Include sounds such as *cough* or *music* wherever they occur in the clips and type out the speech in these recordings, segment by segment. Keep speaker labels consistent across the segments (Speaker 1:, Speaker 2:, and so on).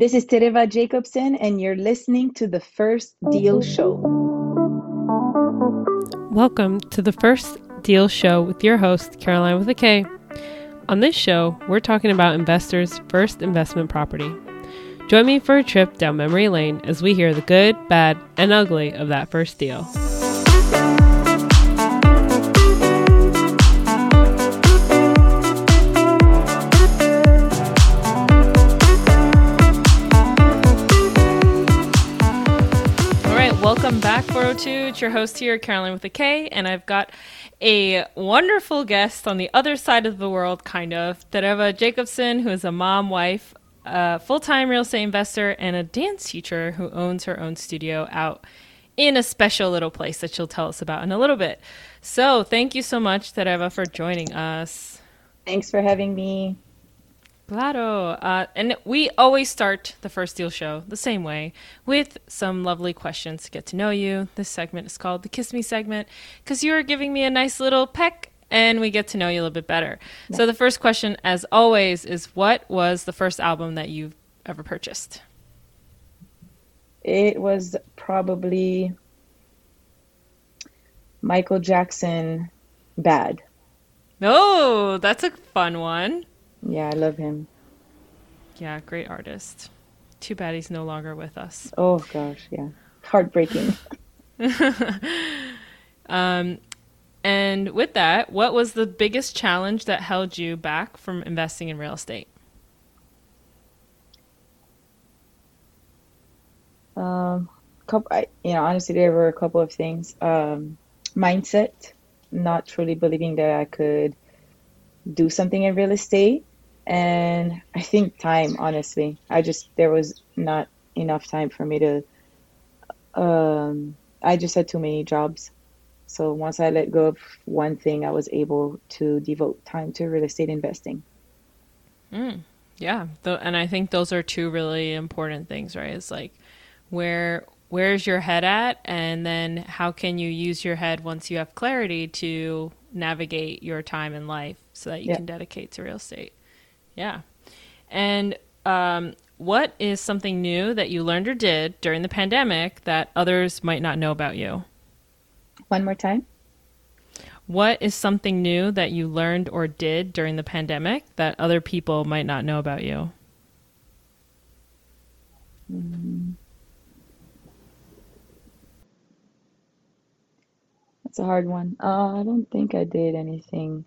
Speaker 1: This is Tereva Jacobson, and you're listening to the First Deal Show.
Speaker 2: Welcome to the First Deal Show with your host, Caroline with a K. On this show, we're talking about investors' first investment property. Join me for a trip down memory lane as we hear the good, bad, and ugly of that first deal. 402. It's your host here, Caroline with a K, and I've got a wonderful guest on the other side of the world, kind of, Tereva Jacobson, who is a mom, wife, a full time real estate investor, and a dance teacher who owns her own studio out in a special little place that she'll tell us about in a little bit. So, thank you so much, Tereva, for joining us.
Speaker 1: Thanks for having me.
Speaker 2: Claro. Uh, and we always start the first deal show the same way with some lovely questions to get to know you. This segment is called the Kiss Me segment because you're giving me a nice little peck and we get to know you a little bit better. So, the first question, as always, is what was the first album that you've ever purchased?
Speaker 1: It was probably Michael Jackson Bad.
Speaker 2: Oh, that's a fun one.
Speaker 1: Yeah, I love him.
Speaker 2: Yeah, great artist. Too bad he's no longer with us.
Speaker 1: Oh gosh, yeah. Heartbreaking. *laughs*
Speaker 2: um and with that, what was the biggest challenge that held you back from investing in real estate?
Speaker 1: Um, couple, I, you know, honestly, there were a couple of things. Um, mindset, not truly believing that I could do something in real estate, and I think time, honestly, I just there was not enough time for me to. Um, I just had too many jobs, so once I let go of one thing, I was able to devote time to real estate investing.
Speaker 2: Mm, yeah, and I think those are two really important things, right? It's like where where's your head at, and then how can you use your head once you have clarity to navigate your time in life so that you yeah. can dedicate to real estate. Yeah. And um, what is something new that you learned or did during the pandemic that others might not know about you?
Speaker 1: One more time.
Speaker 2: What is something new that you learned or did during the pandemic that other people might not know about you?
Speaker 1: Mm-hmm. That's a hard one. Uh, I don't think I did anything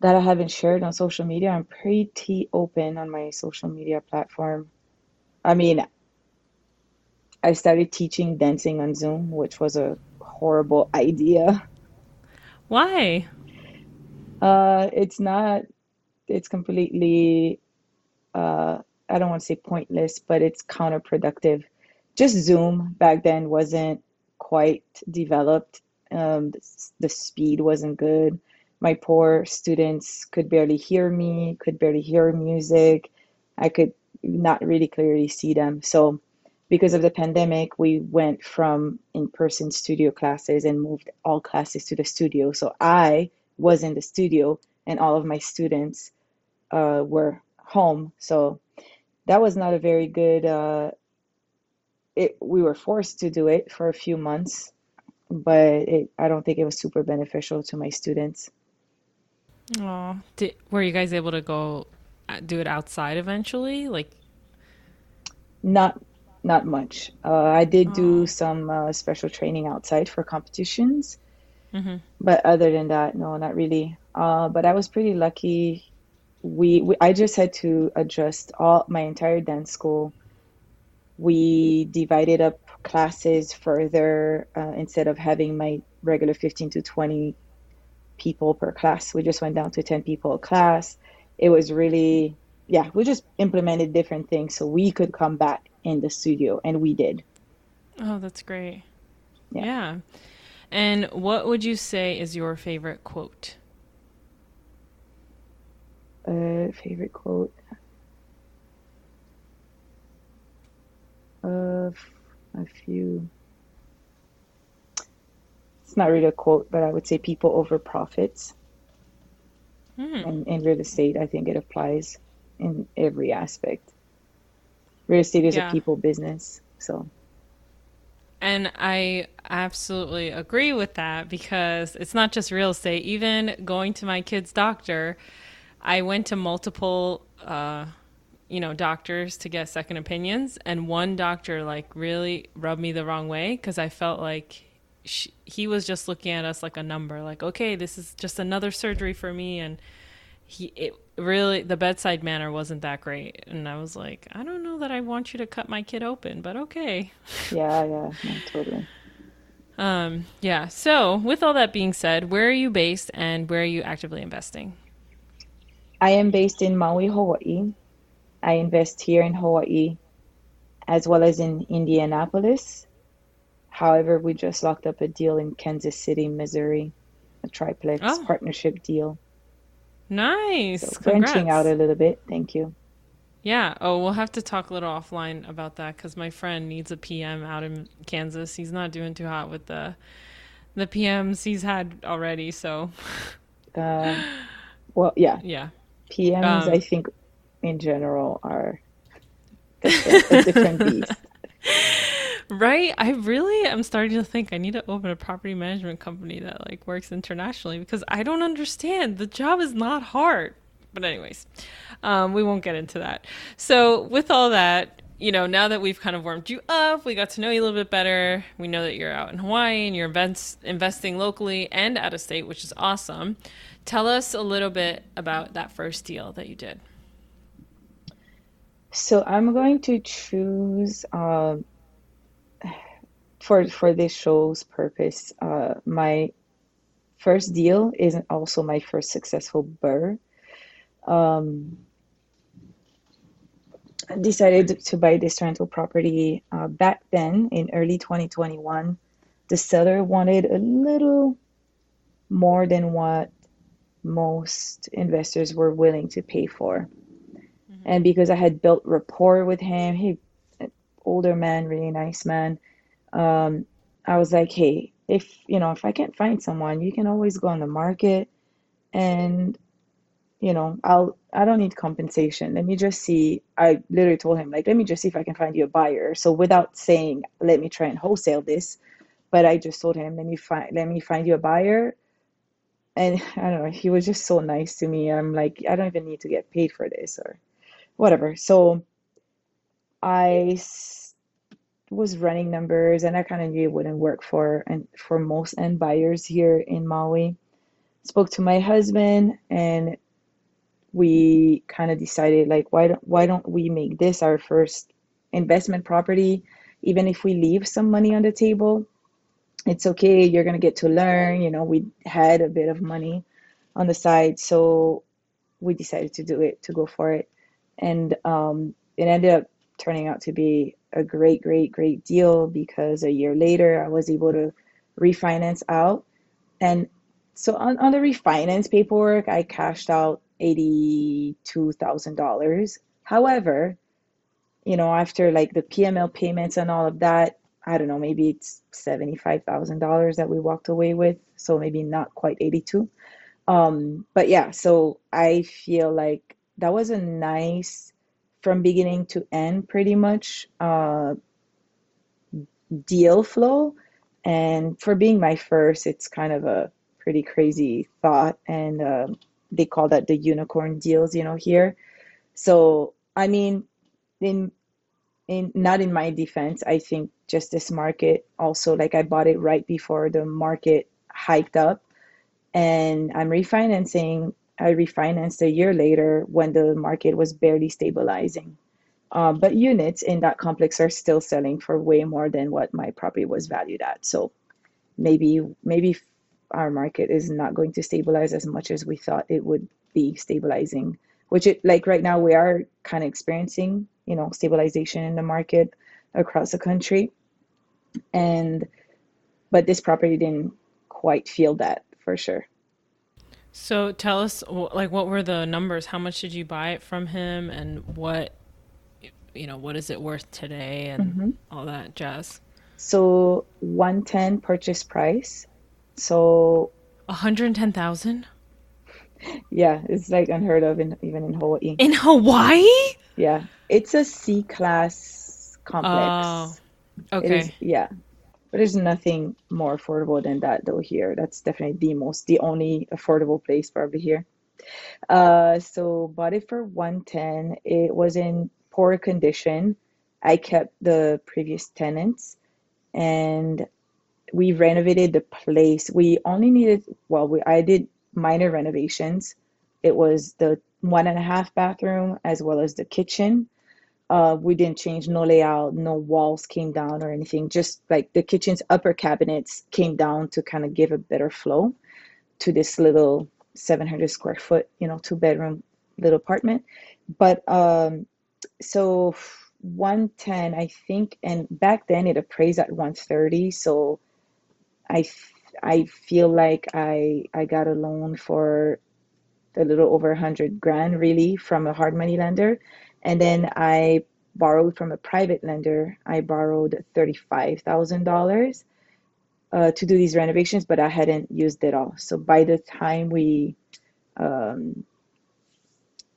Speaker 1: that I haven't shared on social media. I'm pretty open on my social media platform. I mean, I started teaching dancing on Zoom, which was a horrible *laughs* idea.
Speaker 2: Why?
Speaker 1: Uh, it's not, it's completely, uh, I don't want to say pointless, but it's counterproductive. Just Zoom back then wasn't quite developed. Um, the, the speed wasn't good my poor students could barely hear me, could barely hear music. I could not really clearly see them. So, because of the pandemic, we went from in person studio classes and moved all classes to the studio. So, I was in the studio and all of my students uh, were home. So, that was not a very good. Uh, it, we were forced to do it for a few months, but it, I don't think it was super beneficial to my students.
Speaker 2: Oh, were you guys able to go uh, do it outside eventually? Like,
Speaker 1: not not much. Uh, I did do some uh, special training outside for competitions, mm-hmm. but other than that, no, not really. Uh, but I was pretty lucky. We, we I just had to adjust all my entire dance school. We divided up classes further uh, instead of having my regular 15 to 20 people per class. We just went down to 10 people a class. It was really, yeah, we just implemented different things so we could come back in the studio, and we did.
Speaker 2: Oh, that's great. Yeah. yeah. And what would you say is your favorite quote?
Speaker 1: Uh, favorite quote? Uh, a few it's not really a quote, but I would say people over profits. Hmm. And in real estate, I think it applies in every aspect. real estate is yeah. a people business. So
Speaker 2: and I absolutely agree with that because it's not just real estate. Even going to my kid's doctor, I went to multiple, uh, you know, doctors to get second opinions, and one doctor like really rubbed me the wrong way because I felt like she, he was just looking at us like a number, like, okay, this is just another surgery for me, and he it really the bedside manner wasn't that great. And i was like i don't know that i want you to cut my kid open but okay. *laughs*
Speaker 1: Yeah yeah no, totally.
Speaker 2: Um yeah. So with all that being said where are you based and where are you actively investing?
Speaker 1: I am based in maui hawaii. I invest here in hawaii as well as in indianapolis however we just locked up a deal in kansas city missouri a triplex oh. partnership deal
Speaker 2: Nice.
Speaker 1: So branching out a little bit. Thank you.
Speaker 2: Yeah. Oh, we'll have to talk a little offline about that because my friend needs a PM out in Kansas. He's not doing too hot with the the PMs he's had already. So.
Speaker 1: Uh, well, yeah. *laughs*
Speaker 2: Yeah.
Speaker 1: PMs, um, I think, in general, are *laughs* a different beast. *laughs*
Speaker 2: Right? I really am starting to think I need to open a property management company that like works internationally because I don't understand. The job is not hard. But anyways, um, we won't get into that. So with all that, you know, now that we've kind of warmed you up, we got to know you a little bit better. We know that you're out in Hawaii and you're events, investing locally and out of state, which is awesome. Tell us a little bit about that first deal that you did.
Speaker 1: So I'm going to choose uh, for for this show's purpose, uh, my first deal isn't also my first successful BRRRR. Um, I decided to buy this rental property uh, back then in early 2021. The seller wanted a little more than what most investors were willing to pay for. Mm-hmm. And because I had built rapport with him, he older man, really nice man, um, I was like, hey, if you know, if I can't find someone, you can always go on the market and you know, I'll I don't need compensation. Let me just see. I literally told him like, let me just see if I can find you a buyer. So without saying, let me try and wholesale this, but I just told him, let me find let me find you a buyer. And *laughs* I don't know, he was just so nice to me. I'm like, I don't even need to get paid for this or whatever. So I was running numbers and I kind of knew it wouldn't work for and for most end buyers here in Maui. Spoke to my husband and we kind of decided like why don't why don't we make this our first investment property even if we leave some money on the table it's okay you're going to get to learn you know we had a bit of money on the side so we decided to do it to go for it and um, it ended up turning out to be a great, great, great deal because a year later I was able to refinance out. And so on, on the refinance paperwork, I cashed out $82,000. However, you know, after like the PML payments and all of that, I don't know, maybe it's $75,000 that we walked away with. So maybe not quite 82. Um, but yeah, so I feel like that was a nice from beginning to end pretty much uh, deal flow. And for being my first it's kind of a pretty crazy thought. And uh, they call that the unicorn deals you know here. So i mean in in not in my defense i think just this market also like i bought it right before the market hiked up. And i'm refinancing I refinanced a year later when the market was barely stabilizing. Um, but units in that complex are still selling for way more than what my property was valued at. So maybe maybe our market is not going to stabilize as much as we thought it would be stabilizing. Which it like right now we are kind of experiencing, you know, stabilization in the market across the country. And but this property didn't quite feel that for sure.
Speaker 2: So tell us, like, what were the numbers? How much did you buy it from him, and what, you know, what is it worth today, and mm-hmm. all that jazz?
Speaker 1: So one ten purchase price. So
Speaker 2: one hundred ten thousand.
Speaker 1: Yeah, it's like unheard of in even in Hawaii.
Speaker 2: In Hawaii?
Speaker 1: Yeah. it's a C class complex.
Speaker 2: Oh, okay.
Speaker 1: Is, yeah. But there's nothing more affordable than that though here. That's definitely the most the only affordable place probably here. Uh so bought it for 110. It was in poor condition. I kept the previous tenants and we renovated the place. We only needed well, we I did minor renovations. It was the one and a half bathroom as well as the kitchen. Uh, we didn't change no layout, no walls came down or anything. Just like the kitchen's upper cabinets came down to kind of give a better flow to this little 700 square foot, you know, two bedroom little apartment. But um, so 110, I think, and back then it appraised at 130. So I I feel like I I got a loan for a little over a hundred grand really from a hard money lender, and then I borrowed from a private lender. I borrowed thirty five thousand uh, dollars to do these renovations, but I hadn't used it all. So by the time we um,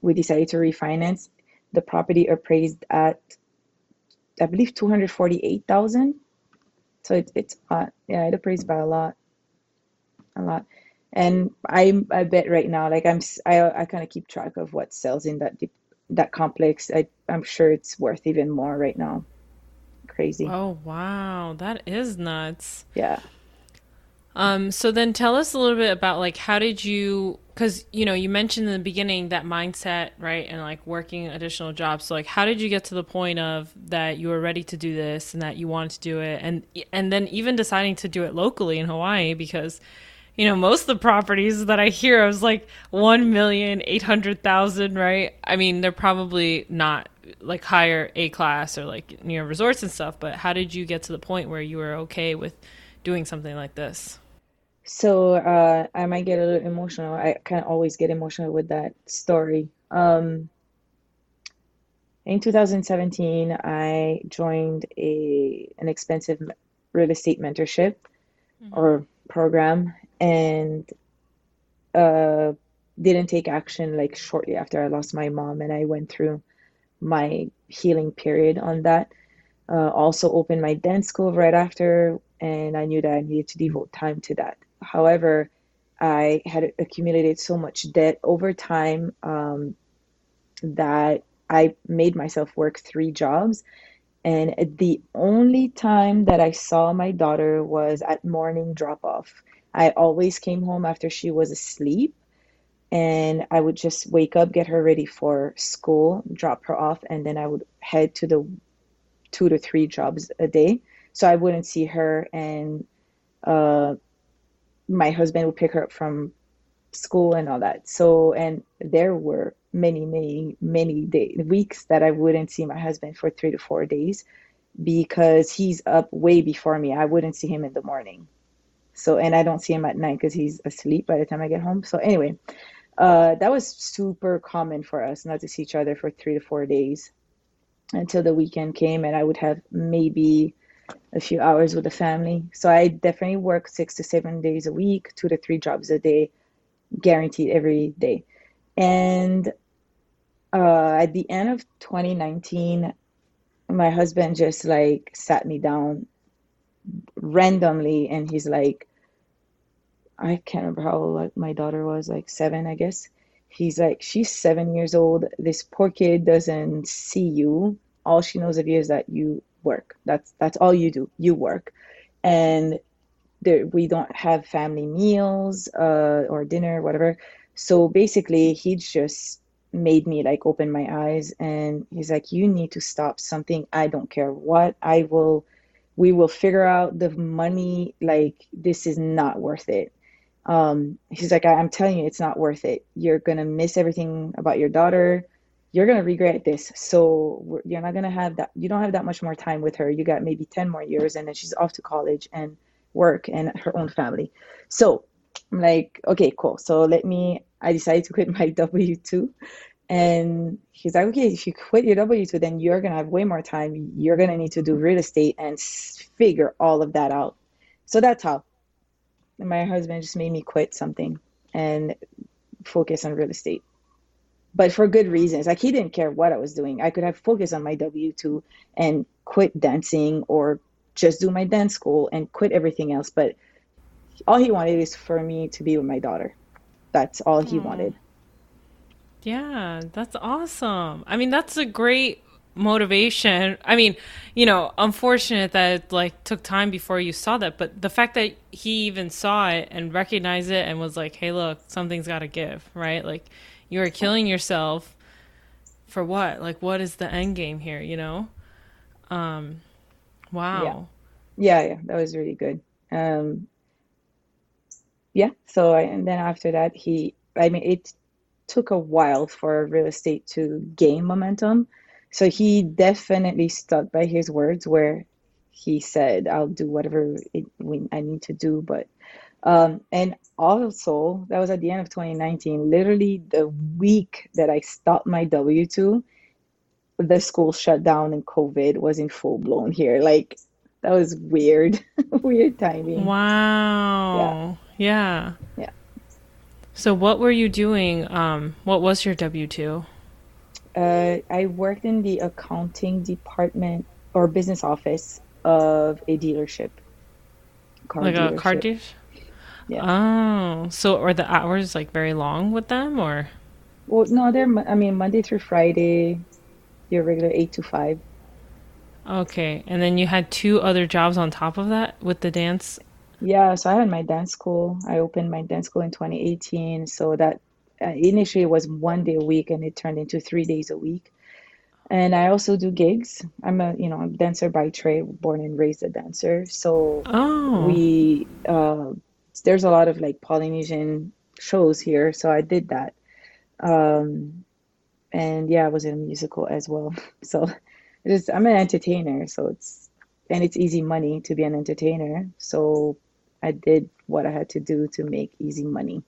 Speaker 1: we decided to refinance, the property appraised at I believe two hundred forty eight thousand. So it's it's uh, yeah, it appraised by a lot a lot. And I I bet right now, like I'm I I kind of keep track of what sells in that that complex. I I'm sure it's worth even more right now. Crazy.
Speaker 2: Oh wow, that is nuts.
Speaker 1: Yeah.
Speaker 2: Um. So then, tell us a little bit about like how did you? Because you know you mentioned in the beginning that mindset, right, and like working additional jobs. So like, how did you get to the point of that you were ready to do this and that you wanted to do it, and and then even deciding to do it locally in Hawaii because you know, most of the properties that I hear is like one million eight hundred thousand, right? I mean, they're probably not like higher A class or like near resorts and stuff, but how did you get to the point where you were okay with doing something like this?
Speaker 1: So uh, I might get a little emotional. I kind of always get emotional with that story. Um, in 2017, I joined a an expensive real estate mentorship mm-hmm. or program and uh, didn't take action like shortly after I lost my mom, and I went through my healing period on that. Uh, also opened my dance school right after, and I knew that I needed to devote time to that. However, I had accumulated so much debt over time um, that I made myself work three jobs. And the only time that I saw my daughter was at morning drop off. I always came home after she was asleep and I would just wake up, get her ready for school, drop her off, and then I would head to the two to three jobs a day. So I wouldn't see her, and uh, my husband would pick her up from school and all that. So, and there were many, many, many day, weeks that I wouldn't see my husband for three to four days because he's up way before me. I wouldn't see him in the morning. So, and I don't see him at night because he's asleep by the time I get home. So, anyway, uh, that was super common for us not to see each other for three to four days until the weekend came, and I would have maybe a few hours with the family. So, I definitely work six to seven days a week, two to three jobs a day, guaranteed every day. And uh, at the end of 2019, my husband just like sat me down randomly and he's like I can't remember how old my daughter was, like seven, I guess. He's like, she's seven years old. This poor kid doesn't see you. All she knows of you is that you work. That's that's all you do. You work, and there we don't have family meals uh, or dinner, whatever. So basically, he just made me like open my eyes, and he's like, you need to stop something. I don't care what. I will. We will figure out the money. Like this is not worth it um, he's like, I'm telling you, it's not worth it. You're gonna miss everything about your daughter. You're gonna regret this. So you're not gonna have that. You don't have that much more time with her. You got maybe ten more years, and then she's off to college and work and her own family. So I'm like, okay, cool. So let me. I decided to quit *laughs* my W two, and he's like, okay, if you quit your W two, then you're gonna have way more time. You're gonna need to do real estate and figure all of that out. So that's how my husband just made me quit something and focus on real estate. but for good reasons. Like he didn't care what I was doing. I could have focused on my W two and quit dancing or just do my dance school and quit everything else. But all he wanted is for me to be with my daughter. That's all he wanted.
Speaker 2: Yeah, that's awesome. I mean, that's a great motivation. I mean, you know, unfortunate that it like took time before you saw that, but the fact that he even saw it and recognized it and was like, "Hey, look, something's got to give," right? Like you are killing yourself for what? Like what is the end game here, you know? Um wow.
Speaker 1: Yeah. Yeah, yeah, that was really good. Um yeah, so I, and then after that he I mean it took a while for real estate to gain momentum so he definitely stuck by his words where he said, I'll do whatever it, we, I need to do. But, um, and also, that was at the end of 2019, literally the week that I stopped my W 2, the school shut down and COVID was in full blown here. Like, that was weird, *laughs* weird timing.
Speaker 2: Wow. Yeah.
Speaker 1: Yeah. Yeah.
Speaker 2: So, what were you doing? Um, what was your W 2?
Speaker 1: Uh, I worked in the accounting department or business office of a dealership.
Speaker 2: Car like dealership. a car dealership? Yeah. Oh, so are the hours like very long with them or?
Speaker 1: Well, no, they're, I mean, Monday through Friday, your regular eight to five.
Speaker 2: Okay. And then you had two other jobs on top of that with the dance?
Speaker 1: Yeah. So I had my dance school. I opened my dance school in 2018. So that uh, initially it was one day a week and it turned into three days a week and i also do gigs i'm a you know i'm a dancer by trade born and raised a dancer so
Speaker 2: oh.
Speaker 1: we uh, there's a lot of like polynesian shows here so i did that um, and yeah i was in a musical as well *laughs* so i'm an entertainer so it's and it's easy money to be an entertainer so i did what i had to do to make easy money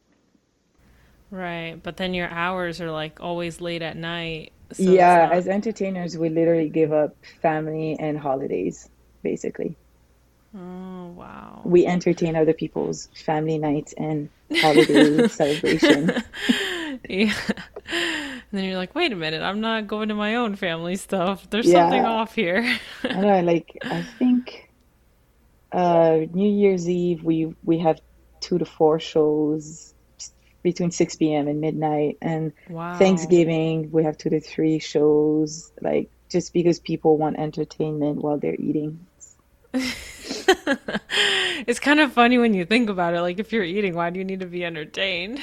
Speaker 2: Right, but then your hours are like always late at night.
Speaker 1: So yeah, not... as entertainers, we literally give up family and holidays, basically.
Speaker 2: Oh, wow.
Speaker 1: We entertain other people's family nights and holiday *laughs* celebration.
Speaker 2: yeah. And then you're like, wait a minute, I'm not going to my own family stuff. There's yeah. something off here.
Speaker 1: I know, like, I think uh, New Year's Eve, we, we have two to four shows between 6 p.m. and midnight. And wow. Thanksgiving, we have two to three shows, like just because people want entertainment while they're eating. *laughs*
Speaker 2: it's kind of funny when you think about it. Like, if you're eating, why do you need to be entertained?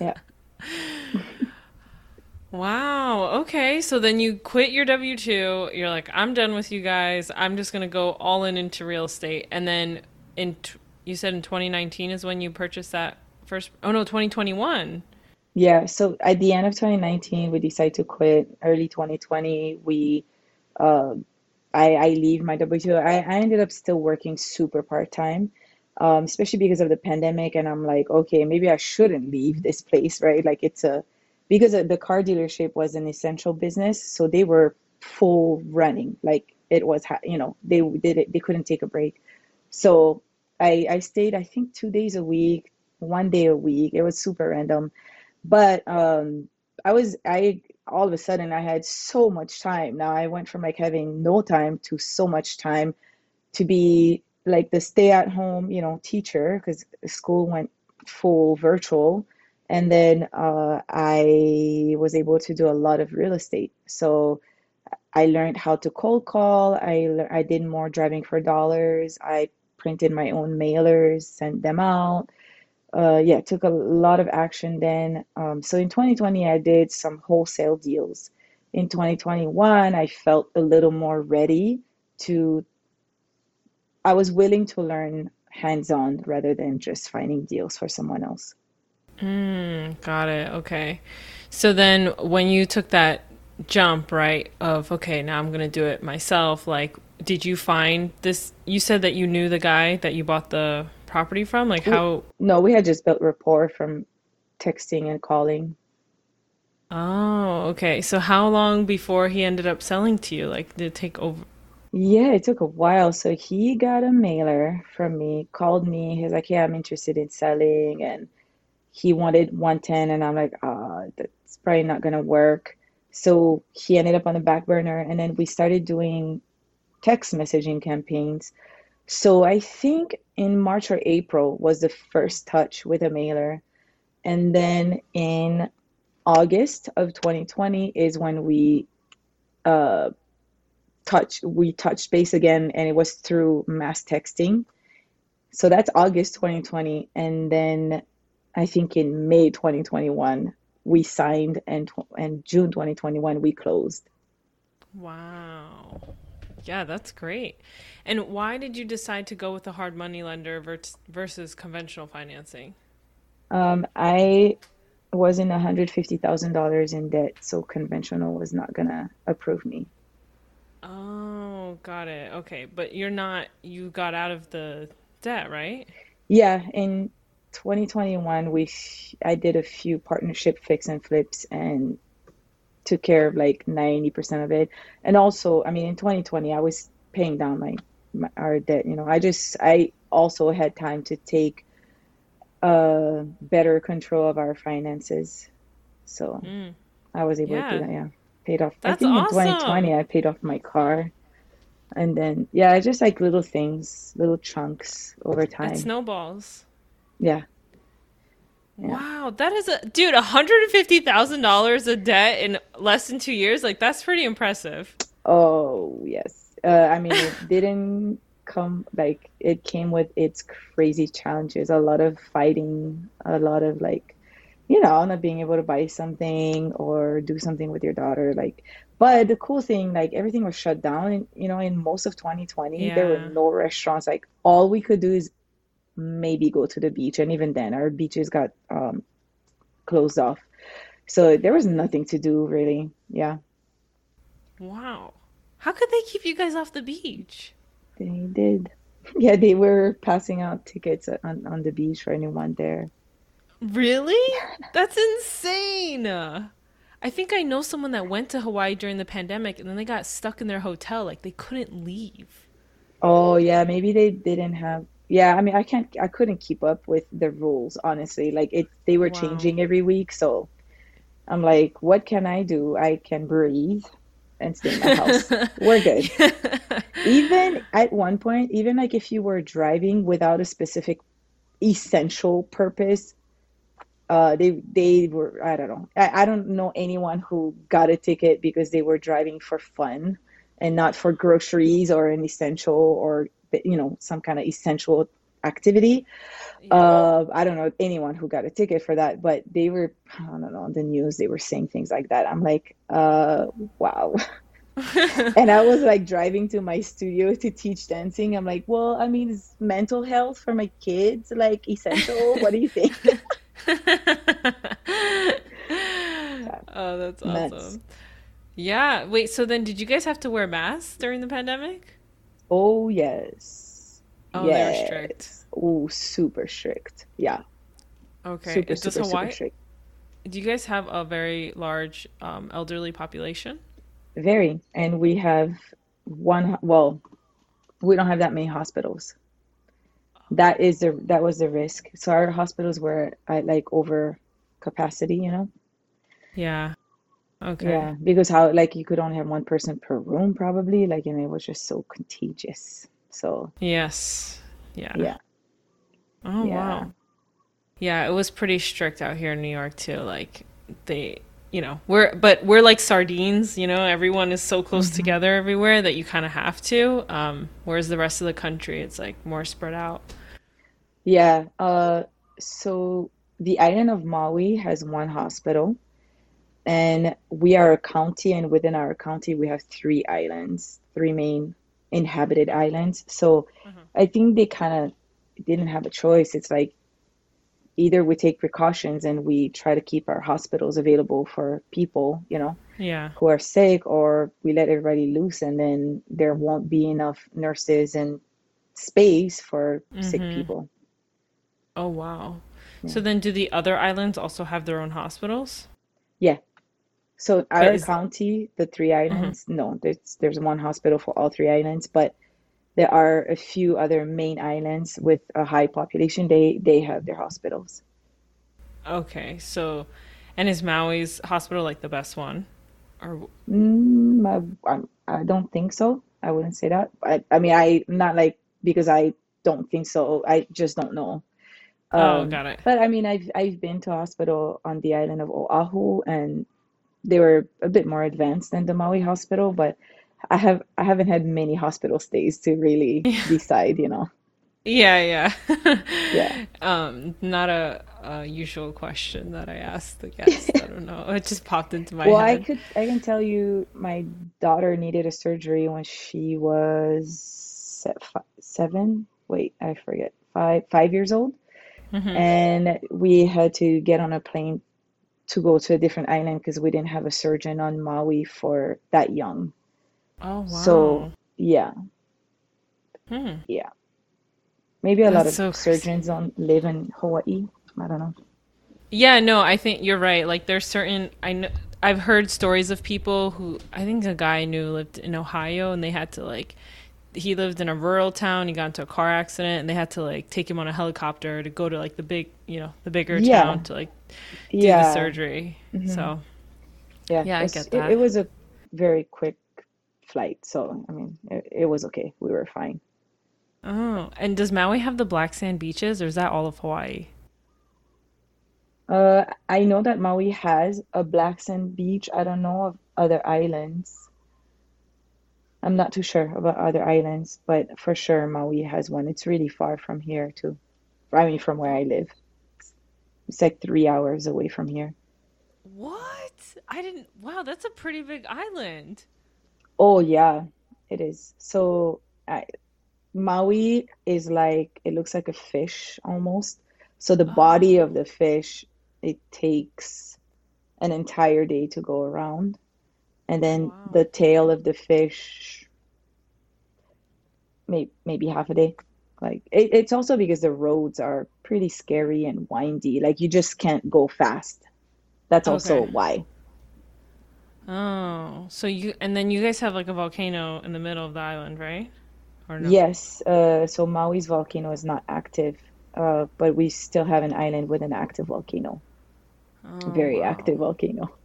Speaker 1: yeah. *laughs*
Speaker 2: wow. Okay. So then you quit your W 2. You're like, I'm done with you guys. I'm just going to go all in into real estate. And then in, t- you said in 2019 is when you purchased that first oh no 2021
Speaker 1: yeah so at the end of 2019 we decided to quit early 2020 we uh, I, I leave my w2 I, I ended up still working super part-time um, especially because of the pandemic and i'm like okay maybe i shouldn't leave this place right like it's a because the car dealership was an essential business so they were full running like it was you know they did it they couldn't take a break so I, I stayed i think two days a week one day a week. It was super random. But um, I was, I, all of a sudden, I had so much time. Now I went from like having no time to so much time to be like the stay at home, you know, teacher because school went full virtual. And then uh, I was able to do a lot of real estate. So I learned how to cold call. I, I did more driving for dollars. I printed my own mailers, sent them out uh, yeah, took a lot of action then. Um, so in 2020, I did some wholesale deals. In 2021, I felt a little more ready to, I was willing to learn hands on rather than just finding deals for someone else.
Speaker 2: Mm, got it. Okay. So then when you took that jump, right, of, okay, now I'm going to do it myself, like, did you find this? You said that you knew the guy that you bought the property from? Like how?
Speaker 1: No, we had just built rapport from texting and calling.
Speaker 2: Oh, okay. So how long before he ended up selling to you? Like did it take over?
Speaker 1: Yeah, it took a while. So he got a mailer from me, called me. He's like, "Yeah, I'm interested in selling," and he wanted 110 and I'm like, ah, that's probably not gonna work. So he ended up on the back burner and then we started doing text messaging campaigns. So I think in March or April was the first touch with a mailer. And then in August of 2020 is when we uh touch we touched base again and it was through mass texting. So that's August 2020 and then I think in May 2021 we signed and and June 2021 we closed.
Speaker 2: Wow. Yeah, that's great. And why did you decide to go with a hard money lender versus conventional financing?
Speaker 1: Um, I was in $150,000 in debt, so conventional was not going to approve me.
Speaker 2: Oh, got it. Okay, but you're not, you got out of the debt, right?
Speaker 1: Yeah, in 2021, we I did a few partnership fix and flips and took care of like 90% of it. And also, I mean, in 2020, I was paying down my, my our debt. You know, I just I also had time to take uh better control of our finances. So mm. I was able yeah. to do that. Yeah, paid off.
Speaker 2: That's I think awesome.
Speaker 1: in 2020, I paid off my car. And then, yeah, just like little things, little chunks over time.
Speaker 2: It snowballs.
Speaker 1: Yeah.
Speaker 2: yeah. Wow, that is a dude, hundred and fifty thousand dollars of debt in less than two years. Like that's pretty impressive.
Speaker 1: Oh yes, uh, I mean it didn't come like it came with its crazy challenges. A lot of fighting, a lot of like, you know, not being able to buy something or do something with your daughter. Like, but the cool thing, like everything was shut down. you know, in most of 2020, yeah. there were no restaurants. Like all we could do is maybe go to the beach. And even then our beaches got um, closed off. So there was nothing to do really. Yeah.
Speaker 2: Wow. How could they keep you guys off the beach?
Speaker 1: They did. *laughs* Yeah they were passing out tickets on, on the beach for anyone there.
Speaker 2: Really? That's insane. I think i know someone that went to hawaii during the pandemic and then they got stuck in their hotel like they couldn't leave.
Speaker 1: Oh yeah maybe they didn't have yeah i mean i can't i couldn't keep up with the rules honestly. Like it they were wow. changing every week so i'm like what can i do? I can breathe and stay in my house. *laughs* We're good. *laughs* Even at one point even like if you were driving without a specific essential purpose uh, they they were I don't know. I, I don't know anyone who got a ticket because they were driving for fun and not for groceries or an essential or you know some kind of essential activity. Yeah. uh, i don't know anyone who got a ticket for that but they were i don't know on the news they were saying things like that. I'm like uh, wow. *laughs* And i was like driving to my studio to teach dancing. I'm like well i mean is mental health for my kids like essential. What do you think? *laughs*
Speaker 2: Oh that's awesome. Nuts. yeah wait so then did you guys have to wear masks during the pandemic
Speaker 1: Oh yes.
Speaker 2: Oh, yes. they're strict.
Speaker 1: Oh, super strict. Yeah.
Speaker 2: Okay. Super, Does super, Hawaii? Super strict. Do you guys have a very large um, elderly population?
Speaker 1: Very, and we have one. Well, we don't have that many hospitals. That is the that was the risk. So our hospitals were at like over capacity. You know.
Speaker 2: Yeah. Okay.
Speaker 1: Yeah, because how like you could only have one person per room probably, like and it was just so contagious. So
Speaker 2: Yes. Yeah.
Speaker 1: Yeah.
Speaker 2: Oh yeah. wow. Yeah, it was pretty strict out here in New York too. Like they you know, we're but we're like sardines, you know, everyone is so close mm-hmm. together everywhere that you kind of have to. Um whereas the rest of the country it's like more spread out.
Speaker 1: Yeah, uh so the island of Maui has one hospital and we are a county and within our county we have three islands three main inhabited islands. So mm-hmm. i think they kind of didn't have a choice. It's like either we take precautions and we try to keep our hospitals available for people you know
Speaker 2: yeah.
Speaker 1: who are sick or we let everybody loose and then there won't be enough nurses and space for mm-hmm. sick people.
Speaker 2: Oh wow. Yeah. so then do the other islands also have their own hospitals?
Speaker 1: Yeah so our is... county, the three mm-hmm. islands, mm-hmm. no, there's there's one hospital for all three islands, but there are a few other main islands with a high population. They they have their hospitals.
Speaker 2: Okay, so and is Maui's hospital like the best one? Or
Speaker 1: Mm, I, I, don't think so. I wouldn't say that. I, I mean, I not like because I don't think so. I just don't know.
Speaker 2: oh,
Speaker 1: Um,
Speaker 2: got it.
Speaker 1: but I mean, I've I've been to a hospital on the island of Oahu, and they were a bit more advanced than the Maui hospital. But I have I haven't had many hospital stays to really *laughs* decide, you know.
Speaker 2: Yeah, yeah. *laughs*
Speaker 1: Yeah. *laughs*
Speaker 2: Um, not a, a usual question that I ask the guests. I don't know. It just popped into my
Speaker 1: Well, I
Speaker 2: head.
Speaker 1: could I can tell you my daughter needed a surgery when she was seven. Wait, I forget. Five five years old.
Speaker 2: hmm
Speaker 1: And we had to get on a plane to go to a different island because we didn't have a surgeon on Maui for that young.
Speaker 2: Oh, wow.
Speaker 1: So yeah,
Speaker 2: Hmm.
Speaker 1: yeah. Maybe a lot of
Speaker 2: so
Speaker 1: surgeons on live in Hawaii. I don't know.
Speaker 2: Yeah, no, I think you're right. Like there's certain I know I've heard stories of people who I think a guy I knew lived in Ohio and they had to like he lived in a rural town, he got into a car accident and they had to like take him on a helicopter to go to like the big, you know, the bigger
Speaker 1: Yeah,
Speaker 2: town to like do the
Speaker 1: yeah,
Speaker 2: surgery.
Speaker 1: hmm
Speaker 2: So,
Speaker 1: yeah.
Speaker 2: yeah, I get
Speaker 1: it, it was a very quick flight, so I mean, it, it was okay. We were fine.
Speaker 2: Oh, and does Maui have the black sand beaches or is that all of Hawaii?
Speaker 1: Uh, I know that Maui has a black sand beach. I don't know of other islands. I'm not too sure about other islands, but for sure Maui has one. It's really far from here too. I mean, from where I live. It's like three hours away from here.
Speaker 2: What? I didn't. Wow, that's a pretty big island.
Speaker 1: Oh yeah, it is. So I, Maui is like it looks like a fish almost. So the body oh. of
Speaker 2: Oh,
Speaker 1: the fish, it takes an entire day to go around. And
Speaker 2: oh
Speaker 1: then
Speaker 2: wow.
Speaker 1: the tail of the fish, maybe maybe half a day. Like it, it's also because the roads are pretty scary and windy. Like you just can't go fast. That's also
Speaker 2: Okay.
Speaker 1: why.
Speaker 2: Oh, so you and then you guys have like a volcano in the middle of the island, right? Or no?
Speaker 1: Yes, uh, so Maui's volcano is not active, uh, but we still have an island with an active volcano,
Speaker 2: Oh,
Speaker 1: very active volcano.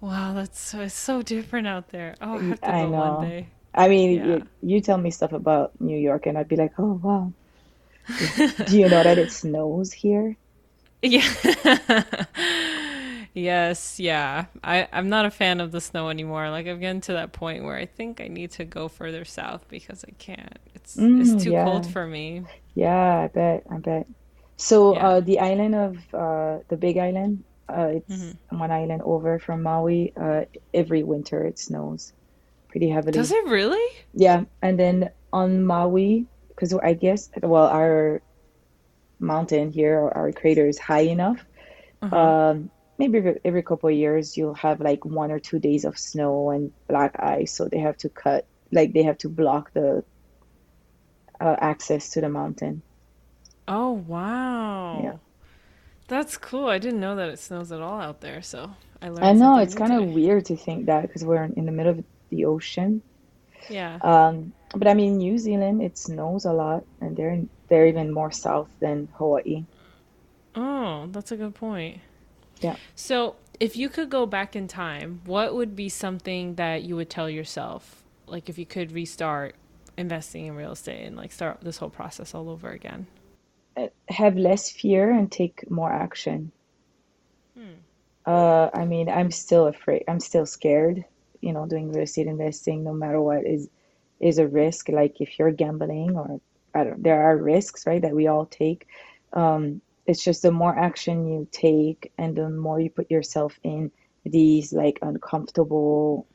Speaker 2: Wow, that's so it's so different out there. Oh, I
Speaker 1: Y-
Speaker 2: have to
Speaker 1: I
Speaker 2: go one day.
Speaker 1: I mean,
Speaker 2: Yeah.
Speaker 1: you, you tell me stuff about New York, and I'd be like, oh wow. *laughs* Do you know that it snows here?
Speaker 2: Yeah. *laughs* Yes, yeah. I I'm not a fan of the snow anymore. Like I've gotten to that point where I think I need to go further south because I can't. It's it's
Speaker 1: Mm,
Speaker 2: too cold for me.
Speaker 1: Yeah, I bet, I bet. So,
Speaker 2: Yeah.
Speaker 1: uh, the island of uh, the Big Island, uh, it's
Speaker 2: hmm
Speaker 1: one island over from Maui. Uh, every winter it snows pretty heavily.
Speaker 2: Does it really?
Speaker 1: Yeah, and then on Maui, because I guess, well, our mountain here, or our crater is high enough.
Speaker 2: Uh-huh.
Speaker 1: Um, maybe every, every couple of years you'll have like one or two days of snow and black ice, so they have to cut, like they have to block the uh, access to the mountain.
Speaker 2: Oh, wow. Yeah. That's cool. I didn't know that it snows at all out there, so I learned.
Speaker 1: I
Speaker 2: know
Speaker 1: it's kind of weird to think that because we're in the middle of the ocean.
Speaker 2: Yeah.
Speaker 1: Um, but I mean, New Zealand, it snows a lot, and they're they're even more south than Hawaii.
Speaker 2: Oh, that's a good point.
Speaker 1: Yeah.
Speaker 2: So, if you could go back in time, what would be something that you would tell yourself? Like if you could restart investing in real estate and like start this whole process all over again.
Speaker 1: Have less fear and take more action.
Speaker 2: Hmm.
Speaker 1: Uh, I mean, I'm still afraid. I'm still scared. You know, doing real estate investing, no matter what, is is a risk. Like if you're gambling or I don't, there are risks, right, that we all take. Um, it's just the more action you take and the more you put yourself in these like uncomfortable,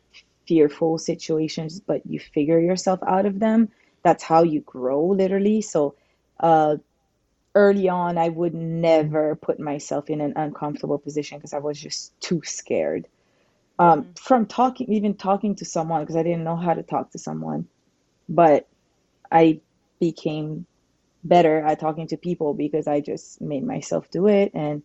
Speaker 1: fearful situations, but you figure yourself out of them. That's how you grow, literally. So, uh, early on, I would never put myself in an uncomfortable position because I was just too scared. Um,
Speaker 2: hmm
Speaker 1: from talking, even talking to someone, because I didn't know how to talk to someone, but I became better at talking to people because I just made myself do it. And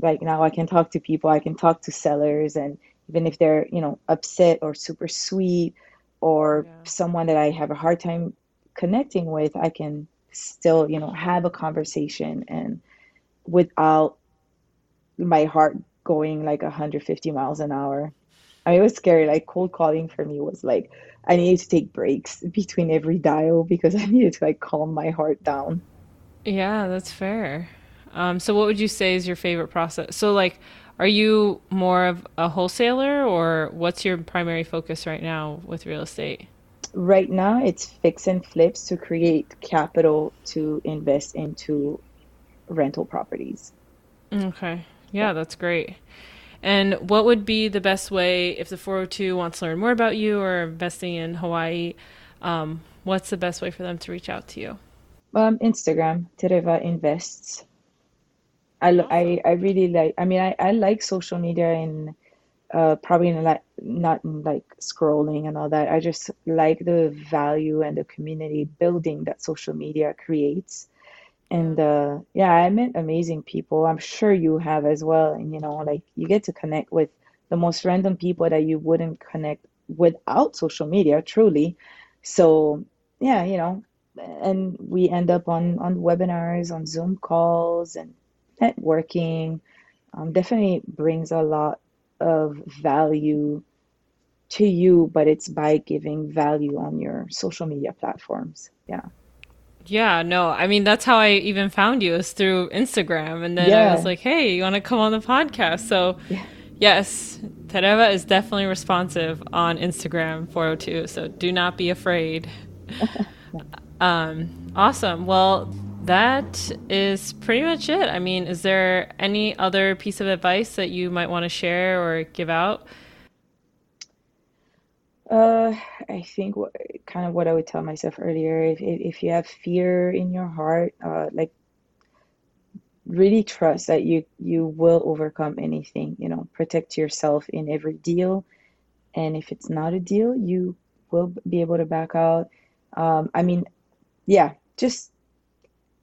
Speaker 1: like now I can talk to people, I can talk to sellers, and even if they're, you know, upset or super sweet or
Speaker 2: Yeah.
Speaker 1: someone that I have a hard time connecting with, I can still, you know, have a conversation and without my heart going like 150 miles an hour. I mean, it was scary. Like cold calling for me was like I needed to take breaks between every dial because *laughs* I needed to like calm my heart down.
Speaker 2: Yeah, that's fair. Um, so what would you say is your favorite process? So like are you more of a wholesaler or what's your primary focus right now with real estate?
Speaker 1: Right now it's fix and flips to create capital to invest into rental properties.
Speaker 2: Okay. Yeah, that's great. And what would be the best way if the 402 wants to learn more about you or investing in Hawaii? Um, what's the best way for them to reach out to you?
Speaker 1: Um, Instagram, Tereva Invests. I, I, I really like, I mean, I, I like social media and uh, probably like not like scrolling and all that. I just like the value and the community building that social media creates. And uh, yeah i met amazing people. I'm sure you have as well and you know like you get to connect with the most random people that you wouldn't connect without social media truly. So yeah you know and we end up on on webinars on zoom calls and networking um, definitely brings a lot of value to you but it's by giving value on your social media platforms yeah
Speaker 2: yeah, no, I mean that's how I even found you is through Instagram, and then yeah. I was like, "Hey, you want to come on the podcast?" So, yeah. yes, Tereva is definitely responsive on Instagram 402. So do not be afraid. *laughs* um, awesome. Well, that is pretty much it. I mean, is there any other piece of advice that you might want to share or give out?
Speaker 1: Uh, I think what, kind of what I would tell myself earlier. If if, you have fear in your heart, uh, like really trust that you you will overcome anything. You know, protect yourself in every deal, and if it's not a deal, you will be able to back out. Um, I mean, yeah, just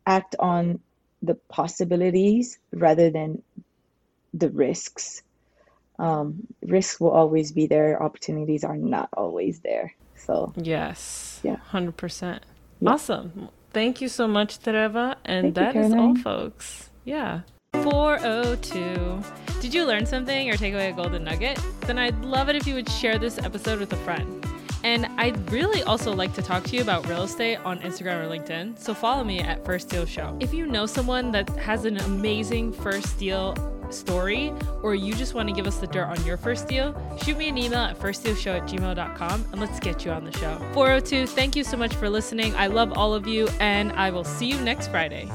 Speaker 1: act on the possibilities rather than the risks um, risks will always be there. Opportunities are not always there. So
Speaker 2: yes, yeah, hundred percent. Awesome. Thank you so much, Tereva. And Thank that you, is all, folks. Yeah. 402. Did you learn something or take away a golden nugget? Then I'd love it if you would share this episode with a friend. And I'd really also like to talk to you about real estate on Instagram or LinkedIn. So follow me at First Deal Show. If you know someone that has an amazing first deal story or you just want to give us the dirt on your first deal, shoot me an email at firstdealshow at gmail.com and let's get you on the show. 402, thank you so much for listening. I love all of you and I will see you next Friday.